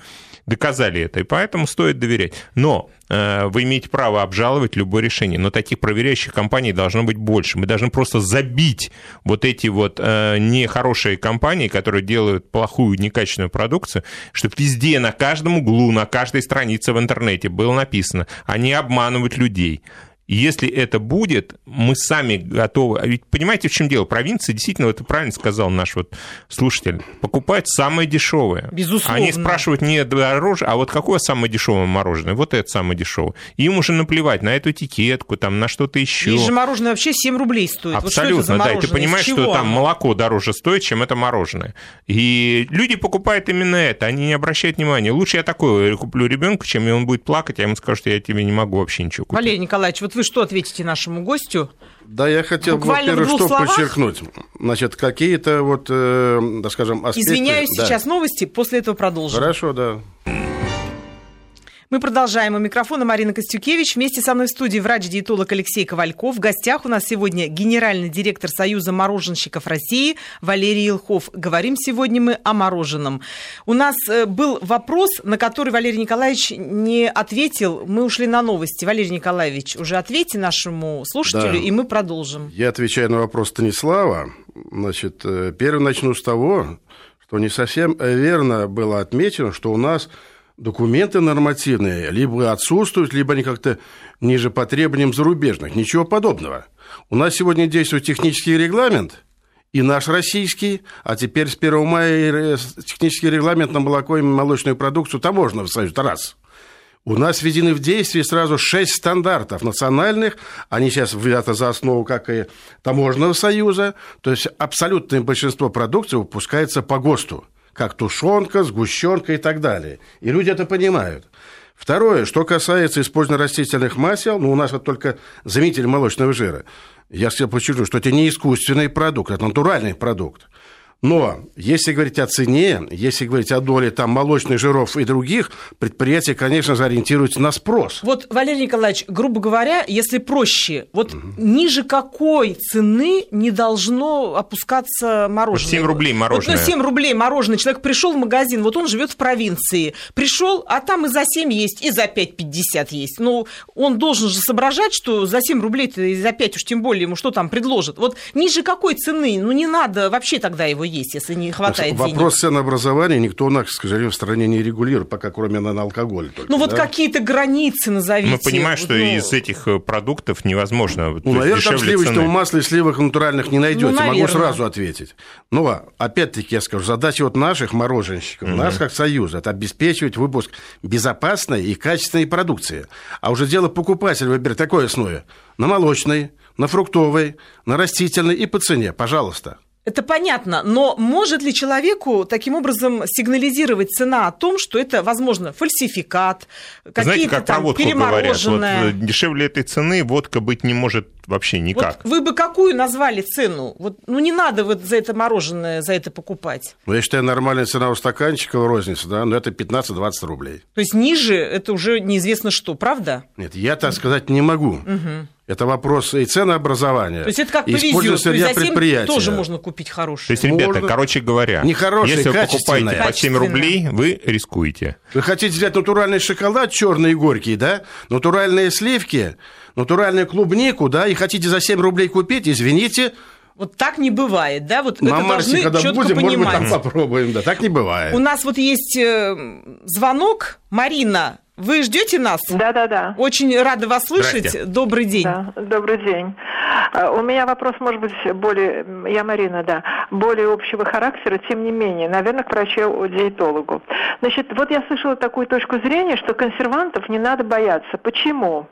Доказали это, и поэтому стоит доверять. Но вы имеете право обжаловать любое решение, но таких проверяющих компаний должно быть больше. Мы должны просто забить вот эти вот э, нехорошие компании, которые делают плохую, некачественную продукцию, чтобы везде, на каждом углу, на каждой странице в интернете было написано, они обманывают людей. И если это будет, мы сами готовы. А ведь понимаете, в чем дело? Провинция, действительно, это правильно сказал наш вот слушатель, покупает самое дешевое. Безусловно. Они спрашивают не дороже, а вот какое самое дешевое мороженое? Вот это самое дешевое. им уже наплевать на эту этикетку, там, на что-то еще. Есть же мороженое вообще 7 рублей стоит. Абсолютно, вот да. И ты понимаешь, что там молоко дороже стоит, чем это мороженое. И люди покупают именно это, они не обращают внимания. Лучше я такое куплю ребенку, чем он будет плакать, а ему скажут, что я тебе не могу вообще ничего купить. Валерий Николаевич, вот Вот вы что ответите нашему гостю? Да, я хотел, во-первых, что словах? подчеркнуть. Значит, какие-то вот, э, так скажем, аспекты... Извиняюсь, Да. сейчас новости, после этого продолжим. Хорошо, да. Мы продолжаем. У микрофона Марина Костюкевич. Вместе со мной в студии врач-диетолог Алексей Ковальков. В гостях у нас сегодня генеральный директор Союза мороженщиков России Валерий Илхов. Говорим сегодня мы о мороженом. У нас э, был вопрос, на который Валерий Николаевич не ответил. Мы ушли на новости. Валерий Николаевич, уже ответьте нашему слушателю, Да. и мы продолжим. Я отвечаю на вопрос Станислава. Значит, э, первым начну с того, что не совсем верно было отмечено, что у нас документы нормативные либо отсутствуют, либо они как-то ниже по требованиям зарубежных. Ничего подобного. У нас сегодня действует технический регламент, и наш российский, а теперь с 1 мая технический регламент на молоко и молочную продукцию таможенного союза. Раз. У нас введены в действие сразу шесть стандартов национальных. Они сейчас взяты за основу, как и таможенного союза. То есть абсолютное большинство продукции выпускается по ГОСТу. Как тушенка, сгущенка и так далее. И люди это понимают. Второе, что касается использования растительных масел, ну, у нас вот только заменитель молочного жира. Я хотел подчеркнуть, что это не искусственный продукт, это натуральный продукт. Но если говорить о цене, если говорить о доле там, молочных жиров и других, предприятия, конечно же, ориентируются на спрос. Вот, Валерий Николаевич, грубо говоря, если проще, вот ниже какой цены не должно опускаться мороженое? 7 рублей мороженое. Вот, ну, 7 рублей мороженое. Человек пришел в магазин, вот он живет в провинции. Пришел, а там и за 7 есть, и за 5,50 есть. Ну, он должен же соображать, что за 7 рублей-то и за 5 уж тем более ему что там предложат. Вот ниже какой цены? Ну, не надо вообще тогда его есть, если не хватает денег. Вопрос ценообразования никто у нас, к сожалению, в стране не регулирует, пока кроме на, алкоголь. Только, Ну, вот да? какие-то границы назовите. Мы понимаем, что ну, из этих э, продуктов невозможно. то Ну, наверное, там сливочного цены. масла и сливок натуральных не найдете. Ну, Могу сразу ответить. Ну, а, опять-таки, я скажу, задача вот наших мороженщиков, нас как союза, это обеспечивать выпуск безопасной и качественной продукции. А уже дело покупателя выбирать такой основе. На молочной, на фруктовой, на растительной и по цене, пожалуйста. Это понятно, но может ли человеку таким образом сигнализировать цена о том, что это, возможно, фальсификат, Знаете, какие-то как про там водку говорят, вот, э, дешевле этой цены водка быть не может вообще Вот никак. вы бы какую назвали цену? Вот, ну не надо вот за это мороженое за это покупать. Ну, я считаю, нормальная цена у стаканчика в рознице, да, но это 15-20 рублей. То есть ниже это уже неизвестно что, правда? Нет, я так сказать не могу. Это вопрос и ценообразования. То есть это как повезет. использования То есть сырья за 7 предприятия. тоже можно купить хорошее. То есть, ребята, Можно. короче говоря, Не хорошее, если вы покупаете по 7 рублей, вы рискуете. Вы хотите взять натуральный шоколад, черный и горький, да? Натуральные сливки, натуральную клубнику, да? И хотите за 7 рублей купить, извините, Вот так не бывает, да? Вот на это Марсе, должны когда четко будем, может быть, понимать. там попробуем, да. Так не бывает. У нас вот есть э, звонок. Марина, вы ждете нас? Да-да-да. Очень рада вас слышать. Здрасте. Добрый день. Да, добрый день. А, У меня вопрос, может быть, более, я Марина, да, более общего характера, тем не менее, наверное, к врачу-диетологу. Значит, вот я слышала такую точку зрения, что консервантов не надо бояться. Почему?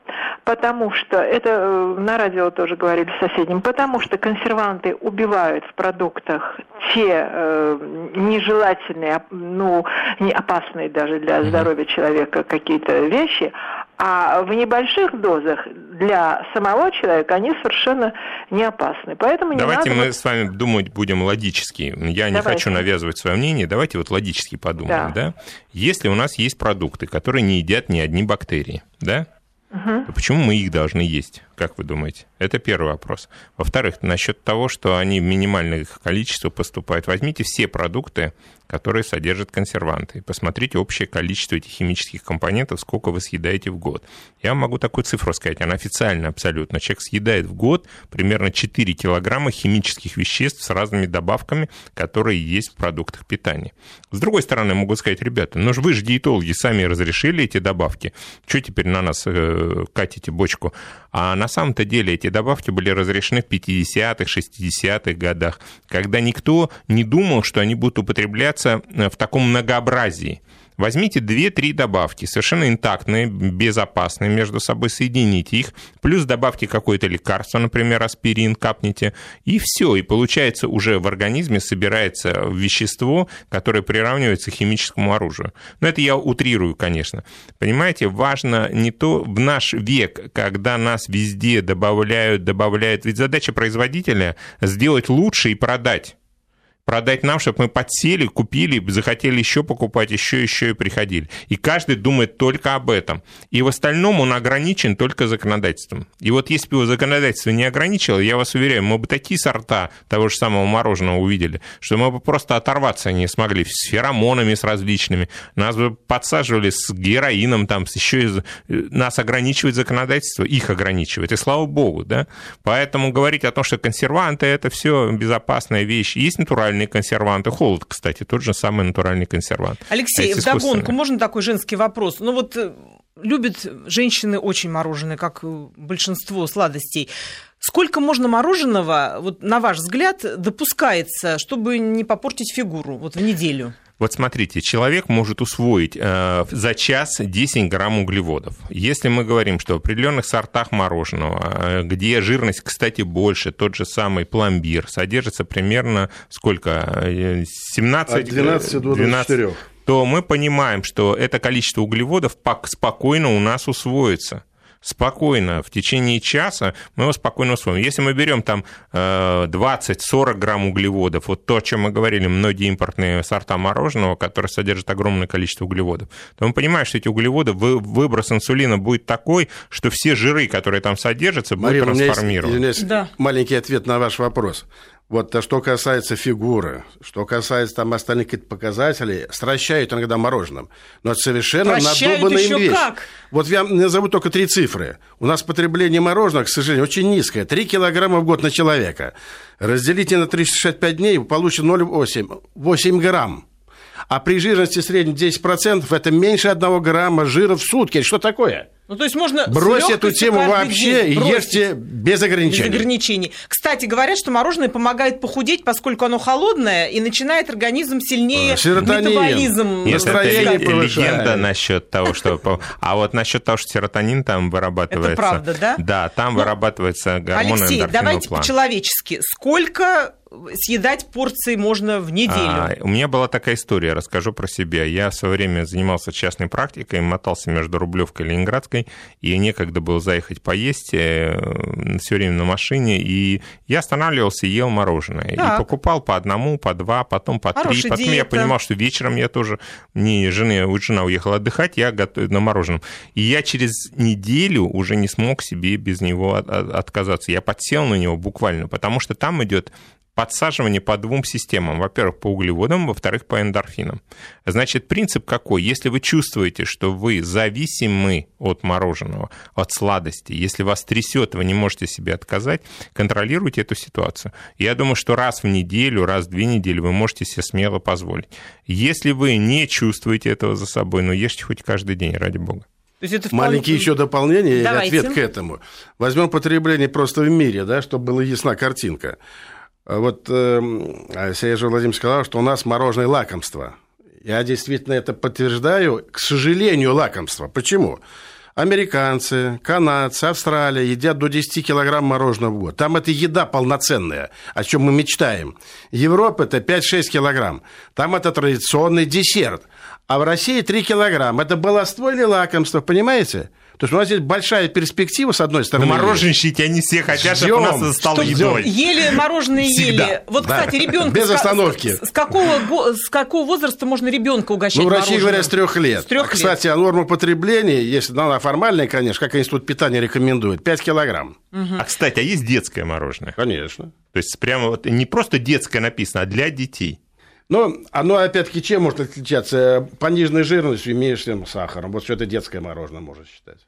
Потому что, это э, на радио тоже говорили в соседнем, потому что консерванты убивают в продуктах те э, нежелательные, оп- ну, не опасные даже для здоровья человека какие-то вещи, а в небольших дозах для самого человека они совершенно не опасны. Поэтому не Давайте надо... мы с вами думать будем логически. Я не Давайте. хочу навязывать свое мнение. Давайте вот логически подумаем, Да. да? Если у нас есть продукты, которые не едят ни одни бактерии, да? То почему мы их должны есть, как вы думаете? Это первый вопрос. Во-вторых, насчет того, что они в минимальных количествах поступают. Возьмите все продукты, которые содержат консерванты. И посмотрите общее количество этих химических компонентов, сколько вы съедаете в год. Я могу такую цифру сказать, она официальна абсолютно. Человек съедает в год примерно 4 килограмма химических веществ с разными добавками, которые есть в продуктах питания. С другой стороны, могу сказать, ребята, ну вы же диетологи сами разрешили эти добавки. Что теперь на нас э, катите бочку? А на самом-то деле эти добавки были разрешены в 50-х, 60-х годах, когда никто не думал, что они будут употребляться э, в таком многообразии. Возьмите 2-3 добавки, совершенно интактные, безопасные, между собой соедините их, плюс добавьте какое-то лекарство, например, аспирин, капните, и все, и получается уже в организме собирается вещество, которое приравнивается к химическому оружию. Но это я утрирую, конечно. Понимаете, важно не то в наш век, когда нас везде добавляют, добавляют, ведь задача производителя сделать лучше и продать продать нам, чтобы мы подсели, купили, захотели еще покупать, еще, еще и приходили. И каждый думает только об этом. И в остальном он ограничен только законодательством. И вот если бы его законодательство не ограничило, я вас уверяю, мы бы такие сорта того же самого мороженого увидели, что мы бы просто оторваться не смогли с феромонами, с различными. Нас бы подсаживали с героином, там, еще и нас ограничивает законодательство, их ограничивает. И слава богу, да. Поэтому говорить о том, что консерванты это все безопасная вещь. Есть натуральные натуральные консерванты. Холод, кстати, тот же самый натуральный консервант. Алексей, а вдогонку, можно такой женский вопрос? Ну вот э, любят женщины очень мороженое, как большинство сладостей. Сколько можно мороженого, вот на ваш взгляд, допускается, чтобы не попортить фигуру вот в неделю? Вот смотрите, человек может усвоить э, за час 10 грамм углеводов. Если мы говорим, что в определенных сортах мороженого, э, где жирность, кстати, больше, тот же самый пломбир, содержится примерно сколько? 17? От 12 до 24. То мы понимаем, что это количество углеводов спокойно у нас усвоится спокойно, в течение часа мы его спокойно усвоим. Если мы берем там 20-40 э, грамм углеводов, вот то, о чем мы говорили, многие импортные сорта мороженого, которые содержат огромное количество углеводов, то мы понимаем, что эти углеводы, выброс инсулина будет такой, что все жиры, которые там содержатся, будут Марина, трансформированы. У меня есть, да. маленький ответ на ваш вопрос. Вот то, что касается фигуры, что касается там остальных каких-то показателей, стращают иногда мороженым. Но это совершенно Прощают надуманная еще вещь. как? Вот я назову только три цифры. У нас потребление мороженого, к сожалению, очень низкое. 3 килограмма в год на человека. Разделите на 365 дней, вы получите 0,8 8 грамм. А при жирности среднем 10% это меньше 1 грамма жира в сутки. Что такое? Ну, то есть можно Брось эту тему вообще и ешьте без ограничений. Без ограничений. Кстати, говорят, что мороженое помогает похудеть, поскольку оно холодное и начинает организм сильнее Серотонин. метаболизм. Нет, это легенда насчет того, что... А вот насчет того, что серотонин там вырабатывается... Это правда, да? Да, там ну, вырабатывается гормон Алексей, давайте по-человечески. Сколько съедать порции можно в неделю? А, у меня была такая история, расскажу про себя. Я в свое время занимался частной практикой, мотался между Рублевкой и Ленинградской, и некогда было заехать поесть э, все время на машине, и я останавливался и ел мороженое. Так. И покупал по одному, по два, потом по Хорошая три. Потом диета. я понимал, что вечером я тоже, не жены, жена уехала отдыхать, я готовил на мороженом. И я через неделю уже не смог себе без него отказаться. Я подсел на него буквально, потому что там идет подсаживание по двум системам. Во-первых, по углеводам, во-вторых, по эндорфинам. Значит, принцип какой? Если вы чувствуете, что вы зависимы от мороженого, от сладости, если вас трясет, вы не можете себе отказать, контролируйте эту ситуацию. Я думаю, что раз в неделю, раз в две недели вы можете себе смело позволить. Если вы не чувствуете этого за собой, ну ешьте хоть каждый день, ради бога. То есть это вполне... Маленькие еще дополнения Давайте. ответ к этому. Возьмем потребление просто в мире, да, чтобы была ясна картинка. А вот э, Сережа Владимирович сказал, что у нас мороженое лакомство. Я действительно это подтверждаю. К сожалению, лакомство. Почему? Американцы, канадцы, Австралия едят до 10 килограмм мороженого в год. Там это еда полноценная, о чем мы мечтаем. Европа это 5-6 килограмм. Там это традиционный десерт. А в России 3 килограмма. Это баловство или лакомство, понимаете? То есть у нас есть большая перспектива, с одной стороны. Но мороженщики, они все хотят, чтобы у нас стал едой. Ели мороженое, ели. Вот, да. кстати, ребенка... Без остановки. С, с, какого, с какого возраста можно ребенка угощать Ну, в России говорят, с трех лет. С трех лет. Кстати, а норма потребления, если она формальная, конечно, как Институт питания рекомендует, 5 килограмм. Угу. А, кстати, а есть детское мороженое? Конечно. То есть прямо вот не просто детское написано, а для детей. Но оно, опять-таки, чем может отличаться? Пониженной жирностью и меньшим сахаром. Вот что это детское мороженое можно считать.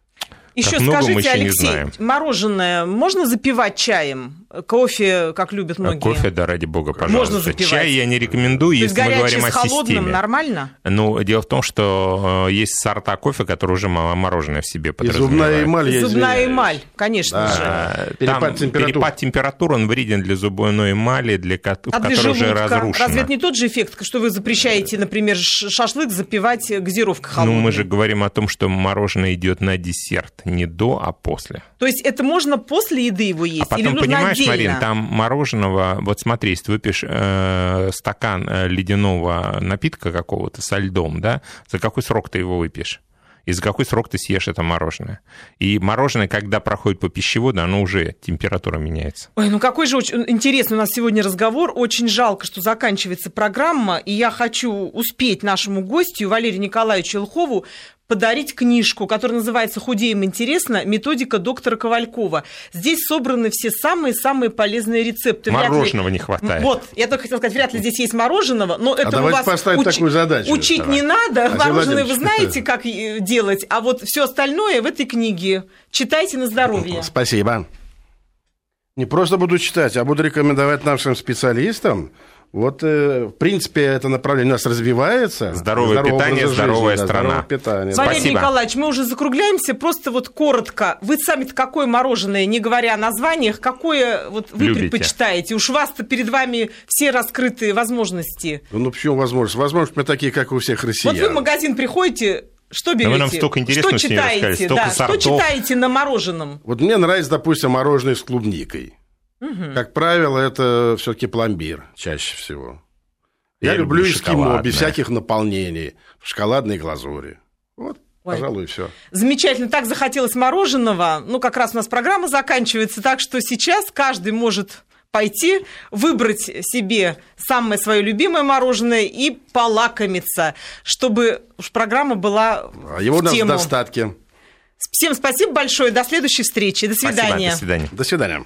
Еще мы скажите, еще Алексей, мороженое можно запивать чаем? Кофе, как любят А многие. Кофе, да, ради бога, пожалуйста. Можно запивать. Чай я не рекомендую, То если мы говорим с о холодным системе. нормально? Ну, дело в том, что э, есть сорта кофе, которые уже мо- мороженое в себе И подразумевают. зубная эмаль, я Зубная эмаль, конечно Да. же. А, Перепад там температур. перепад температур, он вреден для зубной эмали, для, ко- А для которая уже разрушена. Разве это не тот же эффект, что вы запрещаете, например, шашлык запивать газировкой Ну, холодной? мы же говорим о том, что мороженое идет на десерт, не до, а после. То есть это можно после еды его есть? А или потом, нужно понимаешь, отдельно? Марин, там мороженого, вот смотри, если выпьешь э, стакан э, ледяного напитка какого-то со льдом, да, за какой срок ты его выпьешь? И за какой срок ты съешь это мороженое? И мороженое, когда проходит по пищеводу, оно уже температура меняется. Ой, ну какой же очень интересный у нас сегодня разговор. Очень жалко, что заканчивается программа, и я хочу успеть нашему гостю Валерию Николаевичу Илхову подарить книжку, которая называется «Худеем интересно. Методика доктора Ковалькова». Здесь собраны все самые-самые полезные рецепты. Вряд ли- Мороженого не хватает. Вот, я только хотела сказать, вряд ли здесь есть мороженого, но это у давайте вас поставим такую задачу. учить Давай. не надо. Алексей Мороженое вы знаете, как э, делать, а вот все остальное в этой книге. Читайте на здоровье. Спасибо. Не просто буду читать, а буду рекомендовать нашим специалистам. Вот, э, в принципе, это направление у нас развивается. Здоровое Здоровый питание, здоровая жизни, да, страна. здоровое питание. Валерий Спасибо. Николаевич, мы уже закругляемся. Просто вот коротко. Вы сами-то какое мороженое, не говоря о названиях, какое вот вы Любите. предпочитаете? Уж вас-то перед вами все раскрытые возможности. Ну, почему возможность? Возможность мы такие, как у всех россиян. Вот вы в магазин приходите, что берете? вы нам столько интересного что читаете? столько да, что читаете на мороженом? Вот мне нравится, допустим, мороженое с клубникой. Как правило, это все-таки пломбир чаще всего. Я, Я люблю эскимо без всяких наполнений, в шоколадной глазури. Вот, Ой. пожалуй, все. Замечательно, так захотелось мороженого. Ну, как раз у нас программа заканчивается, так что сейчас каждый может пойти, выбрать себе самое свое любимое мороженое и полакомиться, чтобы уж программа была А его у в нас в тему. достатке. Всем спасибо большое, до следующей встречи, до Спасибо, свидания. до свидания. До свидания.